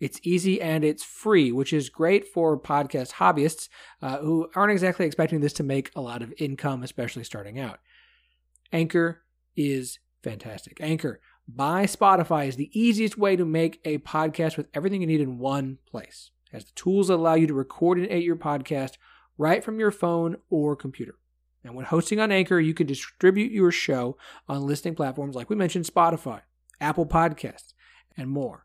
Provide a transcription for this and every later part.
It's easy and it's free, which is great for podcast hobbyists uh, who aren't exactly expecting this to make a lot of income, especially starting out. Anchor is fantastic. Anchor by Spotify is the easiest way to make a podcast with everything you need in one place. Has the tools allow you to record and edit your podcast right from your phone or computer. And when hosting on Anchor, you can distribute your show on listening platforms like we mentioned Spotify, Apple Podcasts, and more.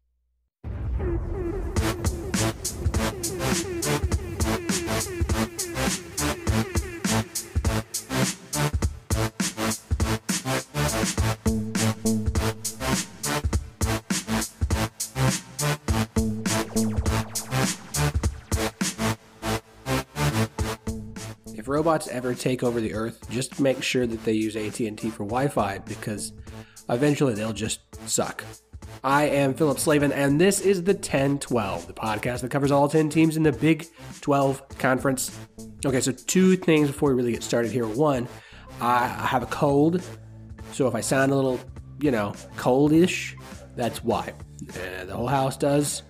Robots ever take over the earth, just make sure that they use AT&T for Wi-Fi because eventually they'll just suck. I am Phillip Slavin, and this is the 10 12, the podcast that covers all 10 teams in the Big 12 Conference. Okay, so two things before we really get started here. One, I have a cold, so if I sound a little, you know, coldish, that's why. Uh, the whole house does.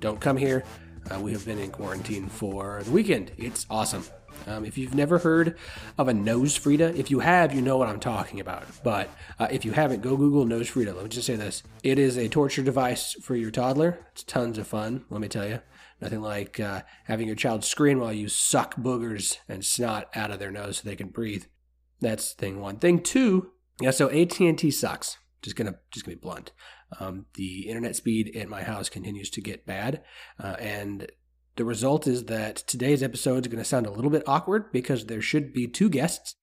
Don't come here. Uh, we have been in quarantine for the weekend. It's awesome. Um, if you've never heard of a nose Frida, if you have, you know what I'm talking about. But uh, if you haven't, go Google nose Frida. Let me just say this: it is a torture device for your toddler. It's tons of fun. Let me tell you, nothing like uh, having your child scream while you suck boogers and snot out of their nose so they can breathe. That's thing one. Thing two, yeah. So AT and T sucks. Just gonna just gonna be blunt. Um, the internet speed at my house continues to get bad, uh, and the result is that today's episode is going to sound a little bit awkward because there should be two guests,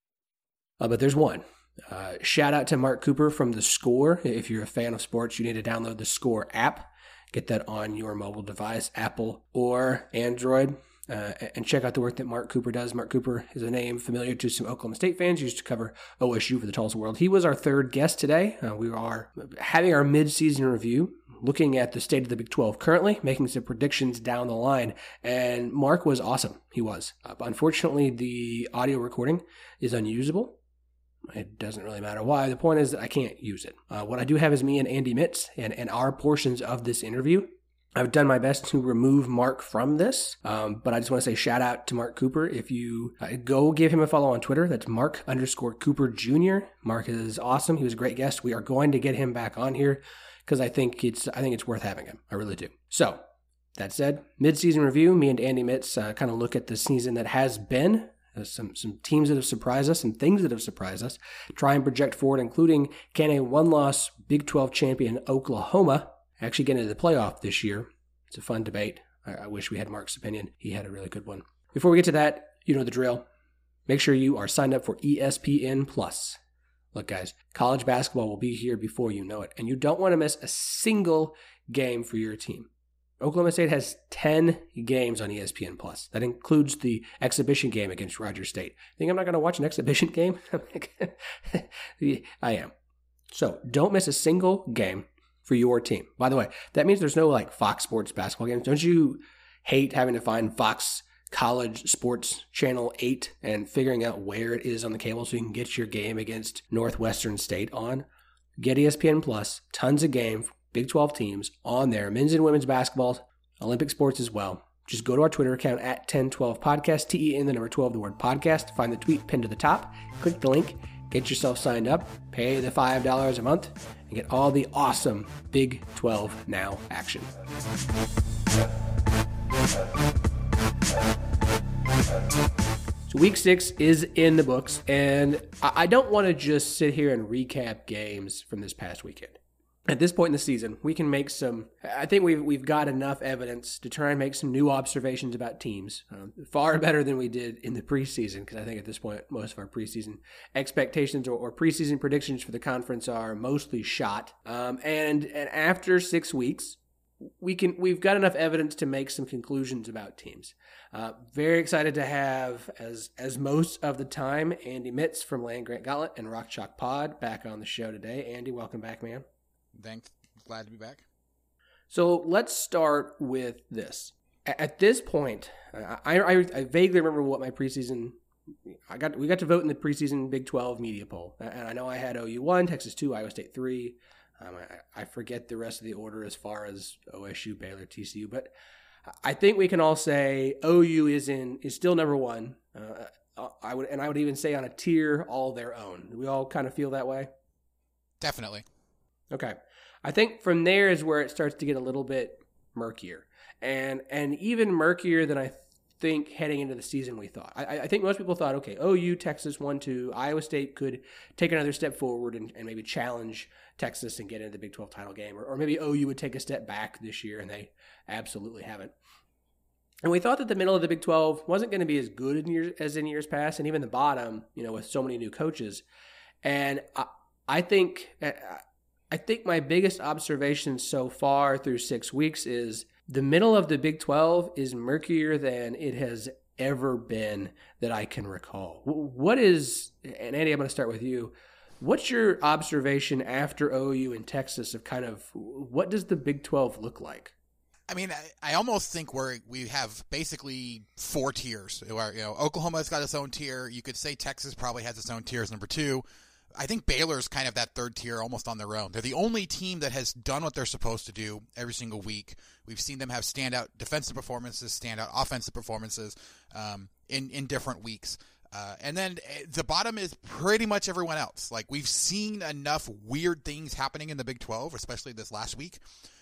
uh, but there's one. Uh, shout out to Mark Cooper from The Score. If you're a fan of sports, you need to download the Score app. Get that on your mobile device, Apple or Android. Uh, and check out the work that Mark Cooper does. Mark Cooper is a name familiar to some Oklahoma State fans. He used to cover OSU for the Tulsa World. He was our third guest today. Uh, we are having our mid-season review looking at the state of the Big 12 currently, making some predictions down the line. And Mark was awesome. He was. Uh, unfortunately, the audio recording is unusable. It doesn't really matter why. The point is that I can't use it. Uh, what I do have is me and Andy Mitts and, and our portions of this interview. I've done my best to remove Mark from this, um, but I just want to say shout out to Mark Cooper. If you uh, go give him a follow on Twitter, that's Mark underscore Cooper Jr. Mark is awesome. He was a great guest. We are going to get him back on here because I think it's I think it's worth having him. I really do. So that said, mid-season review. Me and Andy Mitts uh, kind of look at the season that has been. Uh, some some teams that have surprised us, some things that have surprised us. Try and project forward, including can a one-loss Big 12 champion Oklahoma actually get into the playoff this year? It's a fun debate. I, I wish we had Mark's opinion. He had a really good one. Before we get to that, you know the drill. Make sure you are signed up for ESPN Plus. Look, guys, college basketball will be here before you know it, and you don't want to miss a single game for your team. Oklahoma State has 10 games on ESPN Plus. That includes the exhibition game against Rogers State. Think I'm not going to watch an exhibition game? I am. So don't miss a single game for your team. By the way, that means there's no like Fox Sports basketball games. Don't you hate having to find Fox college sports channel 8 and figuring out where it is on the cable so you can get your game against Northwestern State on. get ESPN Plus, tons of game, Big 12 teams on there, men's and women's basketball, Olympic sports as well. Just go to our Twitter account at 1012 podcast, T E N the number 12, the word podcast. Find the tweet pinned to the top, click the link, get yourself signed up, pay the $5 a month, and get all the awesome Big 12 Now action. So week six is in the books, and I don't want to just sit here and recap games from this past weekend. At this point in the season, we can make some. I think we've we've got enough evidence to try and make some new observations about teams, um, far better than we did in the preseason. Because I think at this point, most of our preseason expectations or, or preseason predictions for the conference are mostly shot. Um, and and after six weeks, we can we've got enough evidence to make some conclusions about teams. Uh, very excited to have as as most of the time Andy Mitts from Land Grant Gauntlet and Rock Chalk Pod back on the show today. Andy, welcome back, man. Thanks. Glad to be back. So let's start with this. At this point, I, I, I vaguely remember what my preseason I got we got to vote in the preseason Big 12 media poll, and I know I had OU one, Texas two, Iowa State three, um, I, I, forget the rest of the order as far as OSU, Baylor, TCU, but I think we can all say OU is in is still number one. Uh, uh, I would and I would even say on a tier all their own. We all kind of feel that way? Definitely. Okay. I think from there is where it starts to get a little bit murkier, and and even murkier than I think heading into the season we thought. I, I, think most people thought, okay, OU, Texas, one, two, Iowa State could take another step forward and, and maybe challenge Texas and get into the Big 12 title game. Or, or maybe OU would take a step back this year, and they absolutely haven't. And we thought that the middle of the Big 12 wasn't going to be as good in years, as in years past, and even the bottom, you know, with so many new coaches. And I, I think uh, I think my biggest observation so far through six weeks is the middle of the Big 12 is murkier than it has ever been that I can recall. What is, and Andy, I'm going to start with you. What's your observation after OU and Texas of kind of what does the Big 12 look like? I mean, I, I almost think we're we have basically four tiers. Where, you know, Oklahoma's got its own tier. You could say Texas probably has its own tier as number two. I think Baylor's kind of that third tier almost on their own. They're the only team that has done what they're supposed to do every single week. We've seen them have standout defensive performances, standout offensive performances um, in in different weeks. Uh, and then eh, the bottom is pretty much everyone else. Like we've seen enough weird things happening in the Big 12, especially this last week,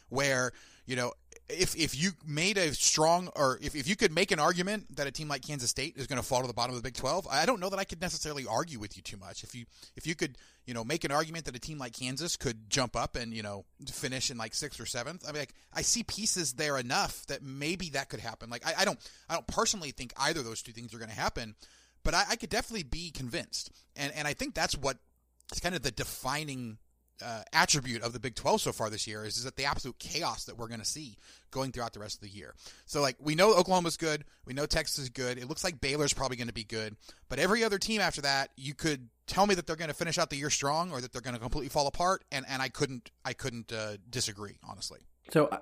where you know if if you made a strong or if, if you could make an argument that a team like Kansas State is going to fall to the bottom of the Big 12, I don't know that I could necessarily argue with you too much. If you if you could you know make an argument that a team like Kansas could jump up and you know finish in like sixth or seventh, I mean like I see pieces there enough that maybe that could happen. Like I, I don't I don't personally think either of those two things are going to happen, but I, I could definitely be convinced, and and I think that's what it's kind of the defining uh, attribute of the Big 12 so far this year is, is that the absolute chaos that we're going to see going throughout the rest of the year. So, like, we know Oklahoma's good. We know Texas is good. It looks like Baylor's probably going to be good. But every other team after that, you could tell me that they're going to finish out the year strong or that they're going to completely fall apart. And, and I couldn't, I couldn't uh, disagree, honestly. So, uh,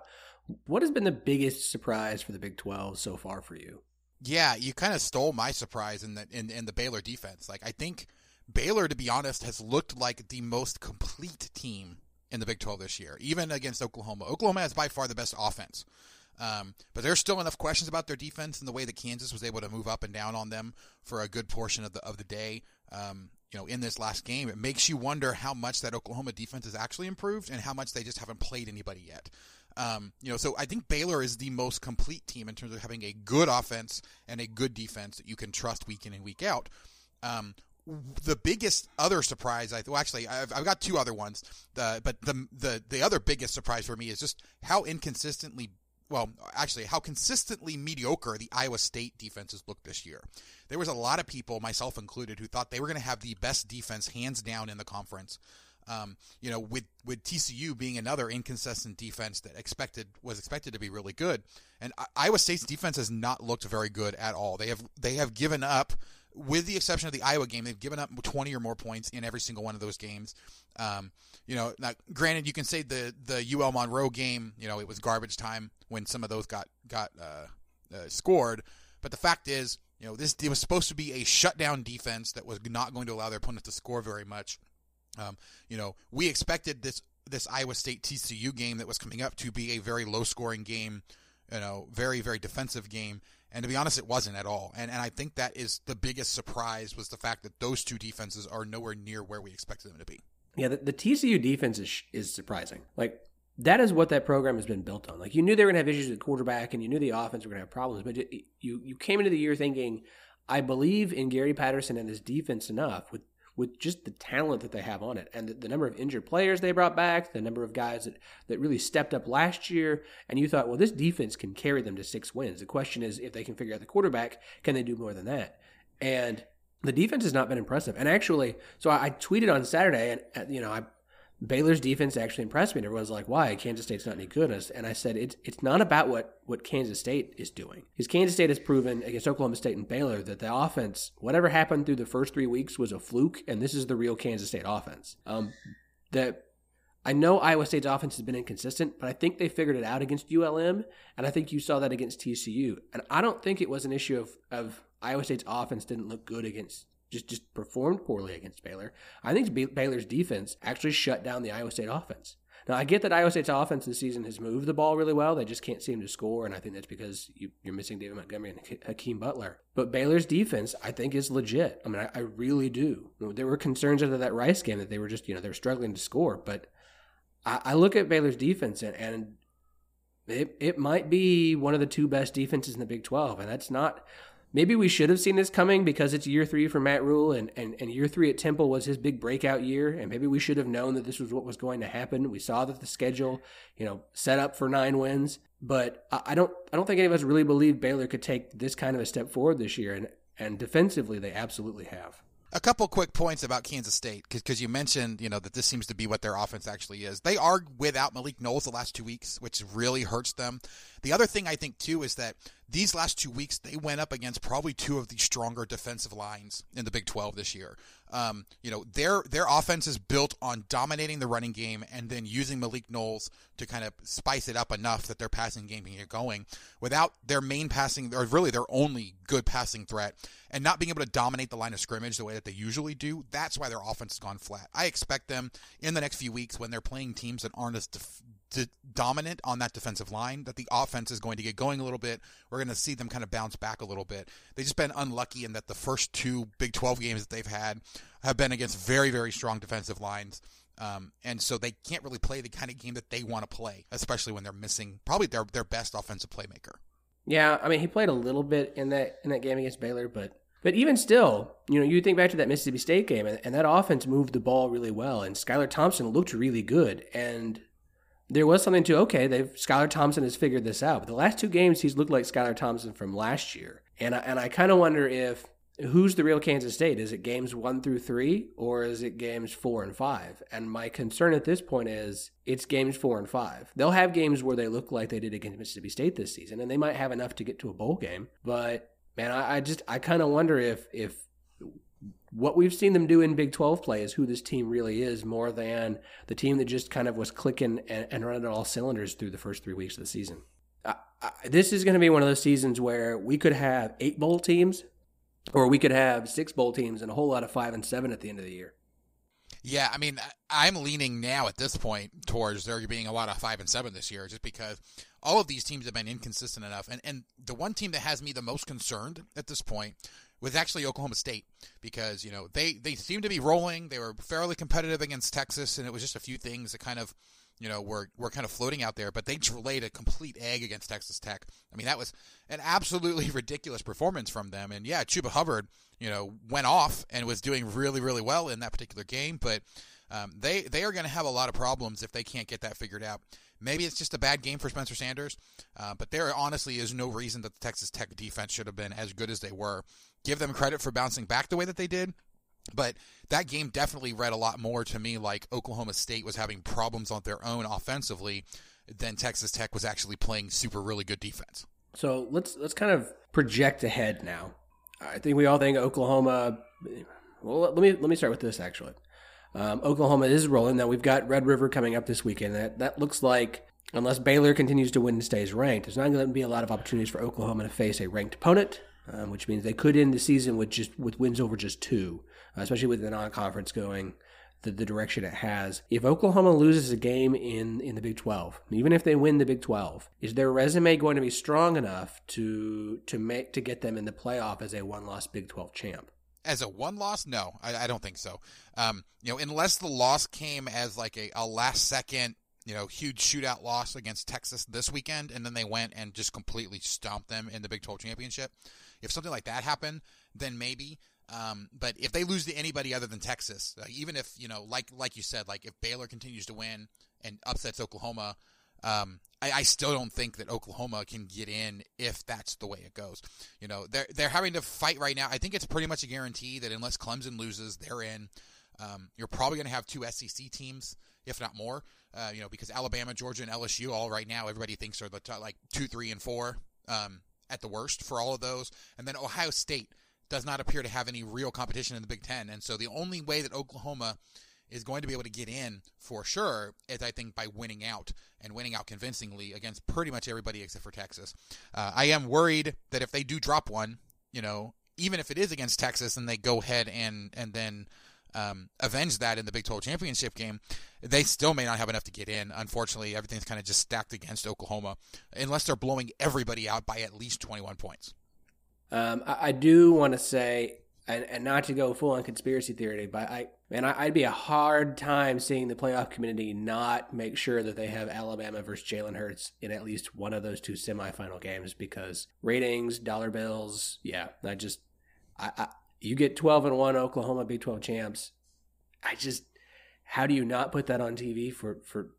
what has been the biggest surprise for the Big 12 so far for you? Yeah, you kind of stole my surprise in the in, in the Baylor defense. Like I think Baylor, to be honest, has looked like the most complete team in the Big 12 this year, even against Oklahoma. Oklahoma has by far the best offense. Um, but there's still enough questions about their defense and the way that Kansas was able to move up and down on them for a good portion of the of the day. Um, you know, in this last game, it makes you wonder how much that Oklahoma defense has actually improved and how much they just haven't played anybody yet. Um, you know, so I think Baylor is the most complete team in terms of having a good offense and a good defense that you can trust week in and week out. Um, the biggest other surprise, I well, actually I've, I've got two other ones. The, but the the the other biggest surprise for me is just how inconsistently well, actually, how consistently mediocre the Iowa State defenses looked this year. There was a lot of people, myself included, who thought they were going to have the best defense hands down in the conference. Um, you know, with with TCU being another inconsistent defense that expected was expected to be really good, and Iowa State's defense has not looked very good at all. They have they have given up with the exception of the Iowa game, they've given up 20 or more points in every single one of those games. Um, you know, now granted, you can say the the UL Monroe game, you know, it was garbage time when some of those got got uh, uh, scored. But the fact is, you know, this it was supposed to be a shutdown defense that was not going to allow their opponent to score very much. Um, you know, we expected this this Iowa State TCU game that was coming up to be a very low scoring game, you know, very very defensive game. And to be honest, it wasn't at all. And and I think that is the biggest surprise was the fact that those two defenses are nowhere near where we expected them to be. Yeah, the, the TCU defense is is surprising. Like that is what that program has been built on. Like you knew they were going to have issues with quarterback, and you knew the offense were going to have problems, but you you came into the year thinking, I believe in Gary Patterson and his defense enough with with just the talent that they have on it and the, the, number of injured players they brought back, the number of guys that, that really stepped up last year. And you thought, well, this defense can carry them to six wins. The question is, if they can figure out the quarterback, can they do more than that? And the defense has not been impressive. And actually, so I, I tweeted on Saturday, and uh, you know, I Baylor's defense actually impressed me. And everyone's like, why? Kansas State's not any good. And I said, it's, it's not about what, what Kansas State is doing. Because Kansas State has proven against Oklahoma State and Baylor that the offense, whatever happened through the first three weeks, was a fluke. And this is the real Kansas State offense. Um, that I know Iowa State's offense has been inconsistent, but I think they figured it out against ULM. And I think you saw that against TCU. And I don't think it was an issue of, of Iowa State's offense didn't look good against just just performed poorly against Baylor. I think Baylor's defense actually shut down the Iowa State offense. Now I get that Iowa State's offense this season has moved the ball really well. They just can't seem to score, and I think that's because you, are missing David Montgomery and Hakeem Butler. But Baylor's defense, I think, is legit. I mean, I, I really do. There were concerns after that Rice game that they were just you know they were struggling to score, but I, I look at Baylor's defense and, and it it might be one of the two best defenses in the Big Twelve, and that's not maybe we should have seen this coming because it's year three for Matt Rhule and, and, and year three at Temple was his big breakout year. And maybe we should have known that this was what was going to happen. We saw that the schedule, you know, set up for nine wins. But I don't I don't think any of us really believed Baylor could take this kind of a step forward this year. And and defensively they absolutely have. A couple quick points about Kansas State because you mentioned you know that this seems to be what their offense actually is. They are without Malik Knowles the last two weeks, which really hurts them. The other thing I think too is that these last two weeks they went up against probably two of the stronger defensive lines in the Big 12 this year. Um, you know their their offense is built on dominating the running game and then using Malik Knowles to kind of spice it up enough that their passing game can get going. Without their main passing, or really their only good passing threat, and not being able to dominate the line of scrimmage the way that they usually do, that's why their offense has gone flat. I expect them in the next few weeks when they're playing teams that aren't as def- dominant on that defensive line that the offense is going to get going a little bit. We're going to see them kind of bounce back a little bit. They've just been unlucky in that the first two Big 12 games that they've had have been against very, very strong defensive lines. Um, and so they can't really play the kind of game that they want to play, especially when they're missing probably their their best offensive playmaker. Yeah, I mean he played a little bit in that in that game against Baylor, but but even still, you know, you think back to that Mississippi State game, and, and that offense moved the ball really well, and Skylar Thompson looked really good, and there was something to okay, they've Skylar Thompson has figured this out. But the last two games, he's looked like Skylar Thompson from last year, and I, and I kind of wonder if who's the real Kansas State? Is it games one through three, or is it games four and five? And my concern at this point is it's games four and five. They'll have games where they look like they did against Mississippi State this season, and they might have enough to get to a bowl game. But man, I, I just I kind of wonder if if what we've seen them do in Big 12 play is who this team really is more than the team that just kind of was clicking and, and running all cylinders through the first three weeks of the season. I, I, this is going to be one of those seasons where we could have eight bowl teams or we could have six bowl teams and a whole lot of five and seven at the end of the year. Yeah, I mean, I'm leaning now at this point towards there being a lot of five and seven this year, just because all of these teams have been inconsistent enough. And and the one team that has me the most concerned at this point was actually Oklahoma State because you know they they seemed to be rolling. They were fairly competitive against Texas, and it was just a few things that kind of you know were were kind of floating out there. But they laid a complete egg against Texas Tech. I mean that was an absolutely ridiculous performance from them. And yeah, Chuba Hubbard you know went off and was doing really really well in that particular game, but. Um, they they are going to have a lot of problems if they can't get that figured out. Maybe it's just a bad game for Spencer Sanders, uh, but there honestly is no reason that the Texas Tech defense should have been as good as they were give them credit for bouncing back the way that they did. But that game definitely read a lot more to me like Oklahoma State was having problems on their own offensively than Texas Tech was actually playing super really good defense. So let's let's kind of project ahead now. I think we all think Oklahoma. Well, let me let me start with this actually. Um, Oklahoma is rolling. Now we've got Red River coming up this weekend. That that looks like unless Baylor continues to win and stays ranked, there's not going to be a lot of opportunities for Oklahoma to face a ranked opponent um, which means they could end the season with just with wins over just two, uh, especially with the non-conference going. the, the direction it has. If Oklahoma loses a game in, in the Big 12, even if they win the Big 12, is their resume going to be strong enough to to make to get them in the playoff as a one loss Big 12 champ? As a one loss, no, I, I don't think so. Um, you know, unless the loss came as like a, a last second you know, huge shootout loss against Texas this weekend, and then they went and just completely stomped them in the Big 12 championship. If something like that happened, then maybe. Um, but if they lose to anybody other than Texas, uh, even if you know, like like you said, like if Baylor continues to win and upsets Oklahoma, um, I, I, still don't think that Oklahoma can get in if that's the way it goes. You know, they're they're having to fight right now. I think it's pretty much a guarantee that unless Clemson loses, they're in. Um, you're probably going to have two SEC teams, if not more. Uh, you know, because Alabama, Georgia, and LSU all right now, everybody thinks are the t- like two, three, and four um, at the worst for all of those, and then Ohio State does not appear to have any real competition in the Big Ten. And so the only way that Oklahoma is going to be able to get in for sure is, I think, by winning out and winning out convincingly against pretty much everybody except for Texas. Uh, I am worried that if they do drop one, you know, even if it is against Texas and they go ahead and and then um, avenge that in the Big 12 championship game, they still may not have enough to get in. Unfortunately, everything's kind of just stacked against Oklahoma, unless they're blowing everybody out by at least 21 points. Um, I, I, do want to say, and, and, not to go full on conspiracy theory, but I man, I, would be a hard time seeing the playoff community not make sure that they have Alabama versus Jalen Hurts in at least one of those two semifinal games because ratings, dollar bills, yeah, I just, I, I you get twelve and one Oklahoma Big Twelve champs. I just, how do you not put that on TV for for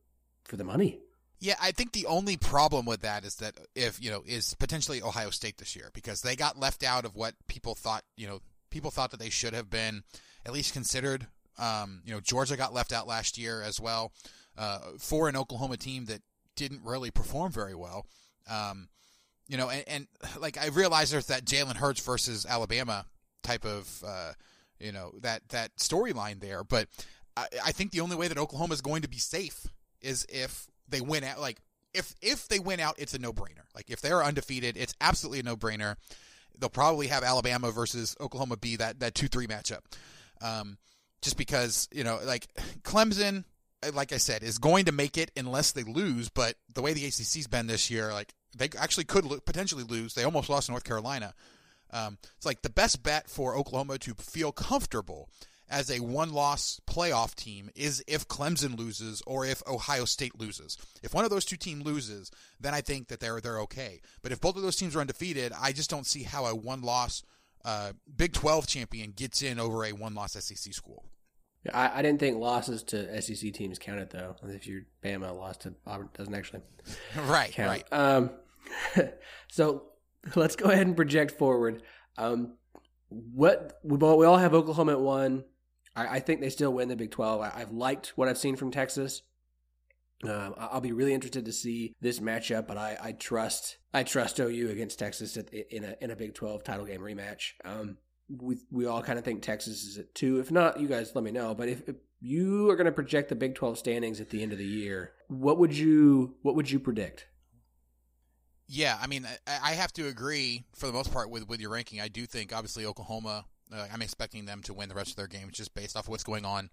for the money? Yeah, I think the only problem with that is that if you know is potentially Ohio State this year because they got left out of what people thought you know people thought that they should have been at least considered. Um, you know, Georgia got left out last year as well uh, for an Oklahoma team that didn't really perform very well. Um, you know, and, and, like I realize there's that Jalen Hurts versus Alabama type of uh, you know that that storyline there, but I, I think the only way that Oklahoma is going to be safe is if they win out like if if they win out, it's a no brainer. Like if they're undefeated, it's absolutely a no brainer. They'll probably have Alabama versus Oklahoma be that that two three matchup. Um, just because you know, like Clemson, like I said, is going to make it unless they lose. But the way the ACC's been this year, like they actually could lo- potentially lose. They almost lost North Carolina. Um, it's like the best bet for Oklahoma to feel comfortable as a one loss playoff team is if Clemson loses or if Ohio State loses. If one of those two teams loses, then I think that they're they're okay. But if both of those teams are undefeated, I just don't see how a one loss uh, Big 12 champion gets in over a one loss SEC school. I, I, didn't think losses to SEC teams counted though. If your Bama lost to Auburn, doesn't actually right, count. right. Um, so let's go ahead and project forward. Um, what we, we all have Oklahoma at one. I, I think they still win the Big 12. I, have liked what I've seen from Texas. Um, I'll be really interested to see this matchup, but I, I trust I trust OU against Texas in a in a Big 12 title game rematch. Um, we we all kind of think Texas is at two. If not, you guys let me know. But if, if you are going to project the Big 12 standings at the end of the year, what would you what would you predict? Yeah, I mean, I have to agree for the most part with with your ranking. I do think obviously Oklahoma uh, I'm expecting them to win the rest of their games just based off of what's going on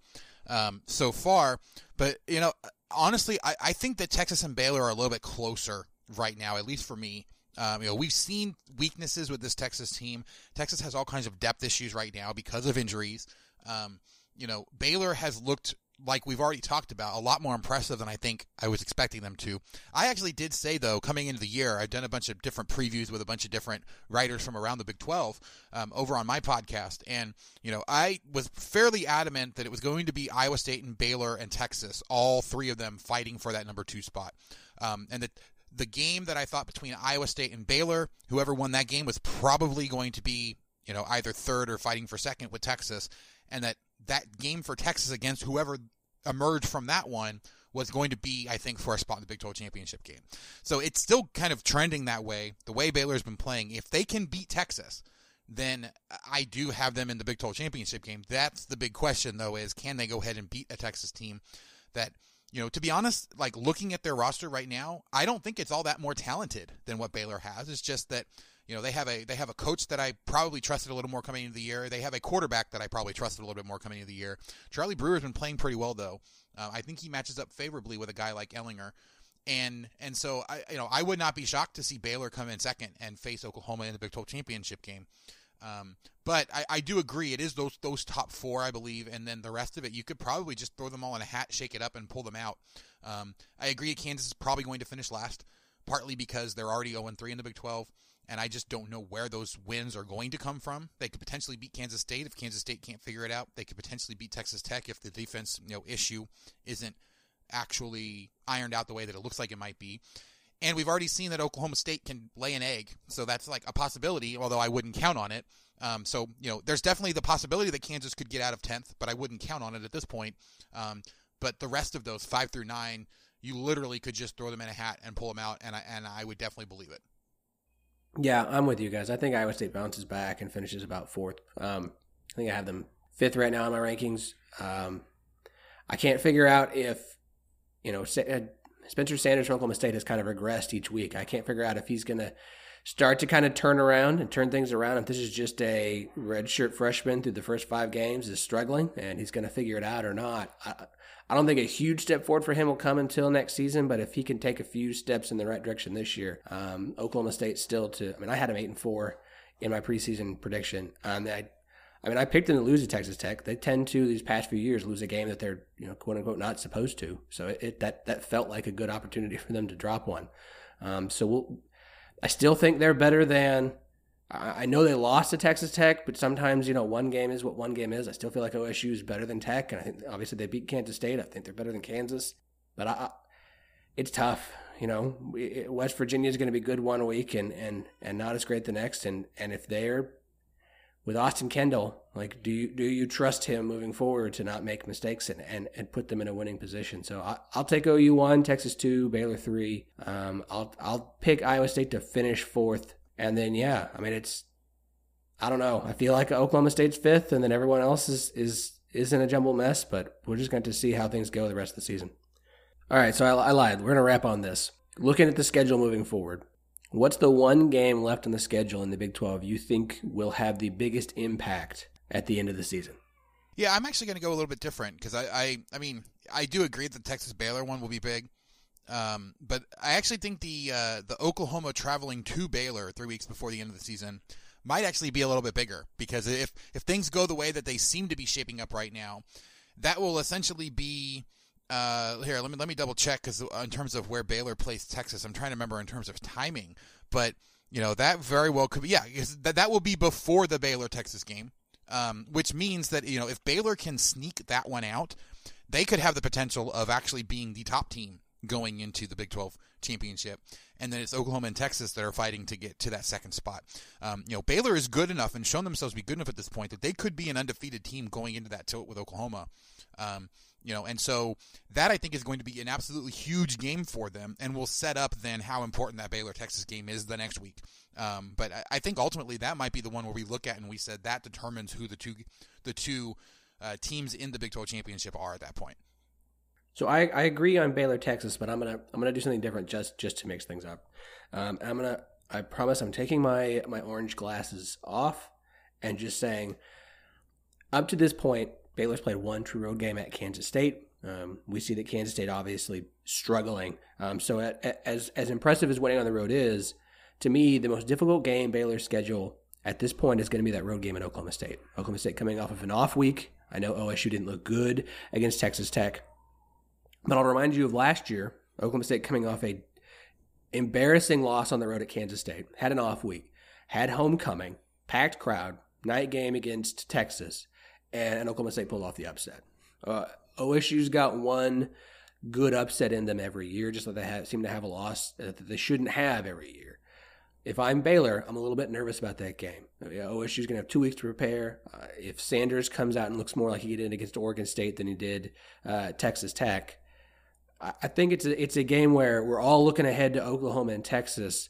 um, so far. But you know, honestly, I, I think that Texas and Baylor are a little bit closer right now, at least for me. Um, you know, we've seen weaknesses with this Texas team. Texas has all kinds of depth issues right now because of injuries. Um, you know, Baylor has looked like we've already talked about, a lot more impressive than I think I was expecting them to. I actually did say, though, coming into the year, I've done a bunch of different previews with a bunch of different writers from around the Big 12 um, over on my podcast. And, you know, I was fairly adamant that it was going to be Iowa State and Baylor and Texas, all three of them fighting for that number two spot. Um, and that the game that I thought between Iowa State and Baylor, whoever won that game was probably going to be, you know, either third or fighting for second with Texas. And that that game for Texas against whoever emerged from that one was going to be, I think, for a spot in the Big 12 championship game. So it's still kind of trending that way. The way Baylor's been playing, if they can beat Texas, then I do have them in the Big 12 championship game. That's the big question, though, is can they go ahead and beat a Texas team that you know, to be honest, like looking at their roster right now, I don't think it's all that more talented than what Baylor has. It's just that you know they have a they have a coach that I probably trusted a little more coming into the year. They have a quarterback that I probably trusted a little bit more coming into the year. Charlie Brewer's been playing pretty well though. Uh, I think he matches up favorably with a guy like Ehlinger. and and so I you know I would not be shocked to see Baylor come in second and face Oklahoma in the Big 12 championship game. Um, but I, I do agree it is those those top four I believe, and then the rest of it you could probably just throw them all in a hat, shake it up, and pull them out. Um, I agree Kansas is probably going to finish last, partly because they're already 0 3 in the Big 12 and I just don't know where those wins are going to come from. They could potentially beat Kansas State if Kansas State can't figure it out. They could potentially beat Texas Tech if the defense you know issue isn't actually ironed out the way that it looks like it might be. And we've already seen that Oklahoma State can lay an egg, so that's like a possibility. Although I wouldn't count on it. Um, so you know, there's definitely the possibility that Kansas could get out of tenth, but I wouldn't count on it at this point. Um, but the rest of those five through nine, you literally could just throw them in a hat and pull them out, and I and I would definitely believe it. Yeah, I'm with you guys. I think Iowa State bounces back and finishes about fourth. Um, I think I have them fifth right now in my rankings. Um, I can't figure out if, you know, uh, Spencer Sanders from Oklahoma State has kind of regressed each week. I can't figure out if he's going to start to kind of turn around and turn things around. If this is just a redshirt freshman through the first five games is struggling and he's going to figure it out or not. I, I don't think a huge step forward for him will come until next season, but if he can take a few steps in the right direction this year, um, Oklahoma State still to. I mean, I had him eight and four in my preseason prediction, I, I mean, I picked them to lose to Texas Tech. They tend to these past few years lose a game that they're you know quote unquote not supposed to. So it, it that that felt like a good opportunity for them to drop one. Um, so we'll. I still think they're better than I know they lost to Texas Tech, but sometimes you know one game is what one game is. I still feel like OSU is better than Tech, and I think obviously they beat Kansas State. I think they're better than Kansas, but I, it's tough. You know, West Virginia is going to be good one week and and and not as great the next. And and if they're with Austin Kendall, like do you do you trust him moving forward to not make mistakes and and, and put them in a winning position? So I, will take OU one, Texas two, Baylor three. Um, I'll I'll pick Iowa State to finish fourth and then yeah, I mean it's I don't know. I feel like Oklahoma State's fifth, and then everyone else is is is in a jumbled mess. But we're just going to see how things go the rest of the season. All right, so I, I lied. We're going to wrap on this. Looking at the schedule moving forward, what's the one game left on the schedule in the Big Twelve you think will have the biggest impact at the end of the season? Yeah, I'm actually going to go a little bit different because I, I I mean I do agree that the Texas Baylor one will be big. Um, but I actually think the uh, the Oklahoma traveling to Baylor three weeks before the end of the season might actually be a little bit bigger because if if things go the way that they seem to be shaping up right now, that will essentially be. Uh, here, let me let me double check because in terms of where Baylor plays Texas, I'm trying to remember in terms of timing. But you know that very well could be yeah that that will be before the Baylor Texas game, um, which means that you know if Baylor can sneak that one out, they could have the potential of actually being the top team going into the Big 12 championship. And then it's Oklahoma and Texas that are fighting to get to that second spot. Um, you know, Baylor is good enough and shown themselves to be good enough at this point that they could be an undefeated team going into that tilt with Oklahoma. Um, you know, and so that I think is going to be an absolutely huge game for them, and will set up then how important that Baylor Texas game is the next week. Um, but I, I, think ultimately that might be the one where we look at and we said that determines who the two the two uh, teams in the Big 12 championship are at that point. So I, I agree on Baylor, Texas, but I'm gonna I'm gonna do something different just just to mix things up. Um, I'm gonna I promise I'm taking my my orange glasses off and just saying up to this point Baylor's played one true road game at Kansas State. Um, we see that Kansas State obviously struggling. Um, so at, at, as as impressive as winning on the road is, to me the most difficult game Baylor's schedule at this point is going to be that road game at Oklahoma State. Oklahoma State coming off of an off week. I know OSU didn't look good against Texas Tech. But I'll remind you of last year, Oklahoma State coming off a embarrassing loss on the road at Kansas State, had an off week, had homecoming, packed crowd, night game against Texas, and Oklahoma State pulled off the upset. Uh, OSU's got one good upset in them every year, just like they have, seem to have a loss that they shouldn't have every year. If I'm Baylor, I'm a little bit nervous about that game. OSU's going to have two weeks to prepare. Uh, if Sanders comes out and looks more like he did against Oregon State than he did uh, Texas Tech, I think it's a, it's a game where we're all looking ahead to Oklahoma and Texas.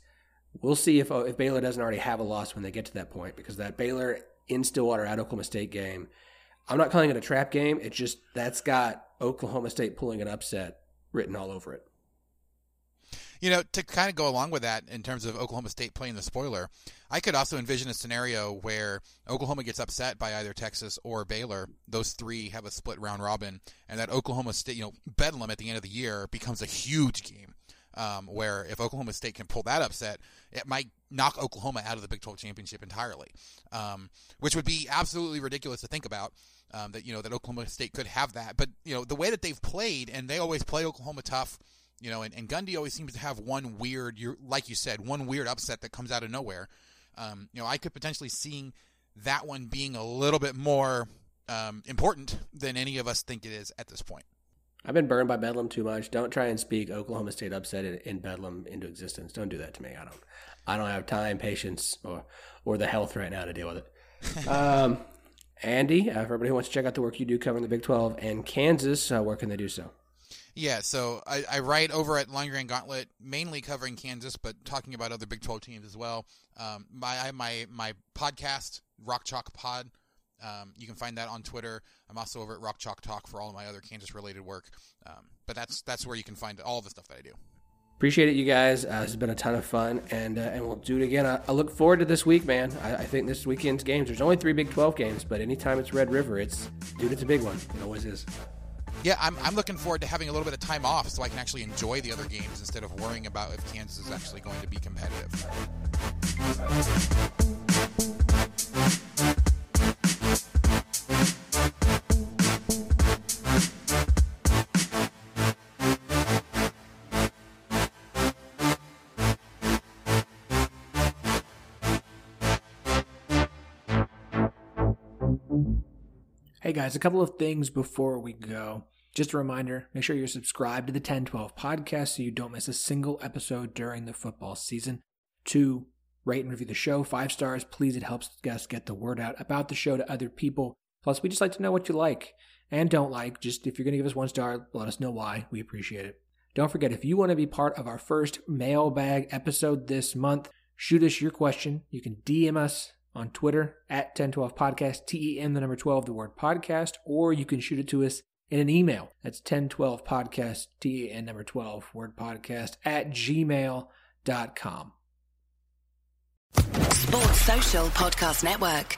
We'll see if if Baylor doesn't already have a loss when they get to that point because that Baylor in Stillwater at Oklahoma State game, I'm not calling it a trap game. It's just that's got Oklahoma State pulling an upset written all over it. You know, to kind of go along with that in terms of Oklahoma State playing the spoiler, I could also envision a scenario where Oklahoma gets upset by either Texas or Baylor. Those three have a split round robin, and that Oklahoma State, you know, Bedlam at the end of the year becomes a huge game. Um, where if Oklahoma State can pull that upset, it might knock Oklahoma out of the Big 12 championship entirely, um, which would be absolutely ridiculous to think about. Um, that you know that Oklahoma State could have that, but you know the way that they've played, and they always play Oklahoma tough. You know, and, and Gundy always seems to have one weird, like you said, one weird upset that comes out of nowhere. Um, you know, I could potentially seeing that one being a little bit more um, important than any of us think it is at this point. I've been burned by Bedlam too much. Don't try and speak Oklahoma State upset in, in Bedlam into existence. Don't do that to me. I don't. I don't have time, patience, or or the health right now to deal with it. um, Andy, uh, for everybody who wants to check out the work you do covering the Big 12 and Kansas, uh, where can they do so? Yeah, so I, I, write over at Land Grant Gauntlet, mainly covering Kansas, but talking about other Big 12 teams as well. Um, my my my podcast, Rock Chalk Pod. Um, you can find that on Twitter. I'm also over at Rock Chalk Talk for all of my other Kansas related work. Um, but that's that's where you can find all the stuff that I do. Appreciate it, you guys. Uh, it's been a ton of fun, and uh, and we'll do it again. I, I, look forward to this week, man. I, I, think this weekend's games. There's only three Big 12 games, but anytime it's Red River, it's dude, it's a big one. It always is. Yeah, I'm, I'm looking forward to having a little bit of time off so I can actually enjoy the other games instead of worrying about if Kansas is actually going to be competitive. Hey guys, a couple of things before we go. Just a reminder make sure you're subscribed to the 1012 podcast so you don't miss a single episode during the football season. Two, rate and review the show. Five stars, please. It helps us get the word out about the show to other people. Plus, we just like to know what you like and don't like. Just if you're going to give us one star, let us know why. We appreciate it. Don't forget, if you want to be part of our first mailbag episode this month, shoot us your question. You can DM us on Twitter at 1012 podcast, T E N the number 12, the word podcast, or you can shoot it to us in an email. That's 1012 podcast, T A N number 12, word podcast at gmail.com. Sports Social Podcast Network.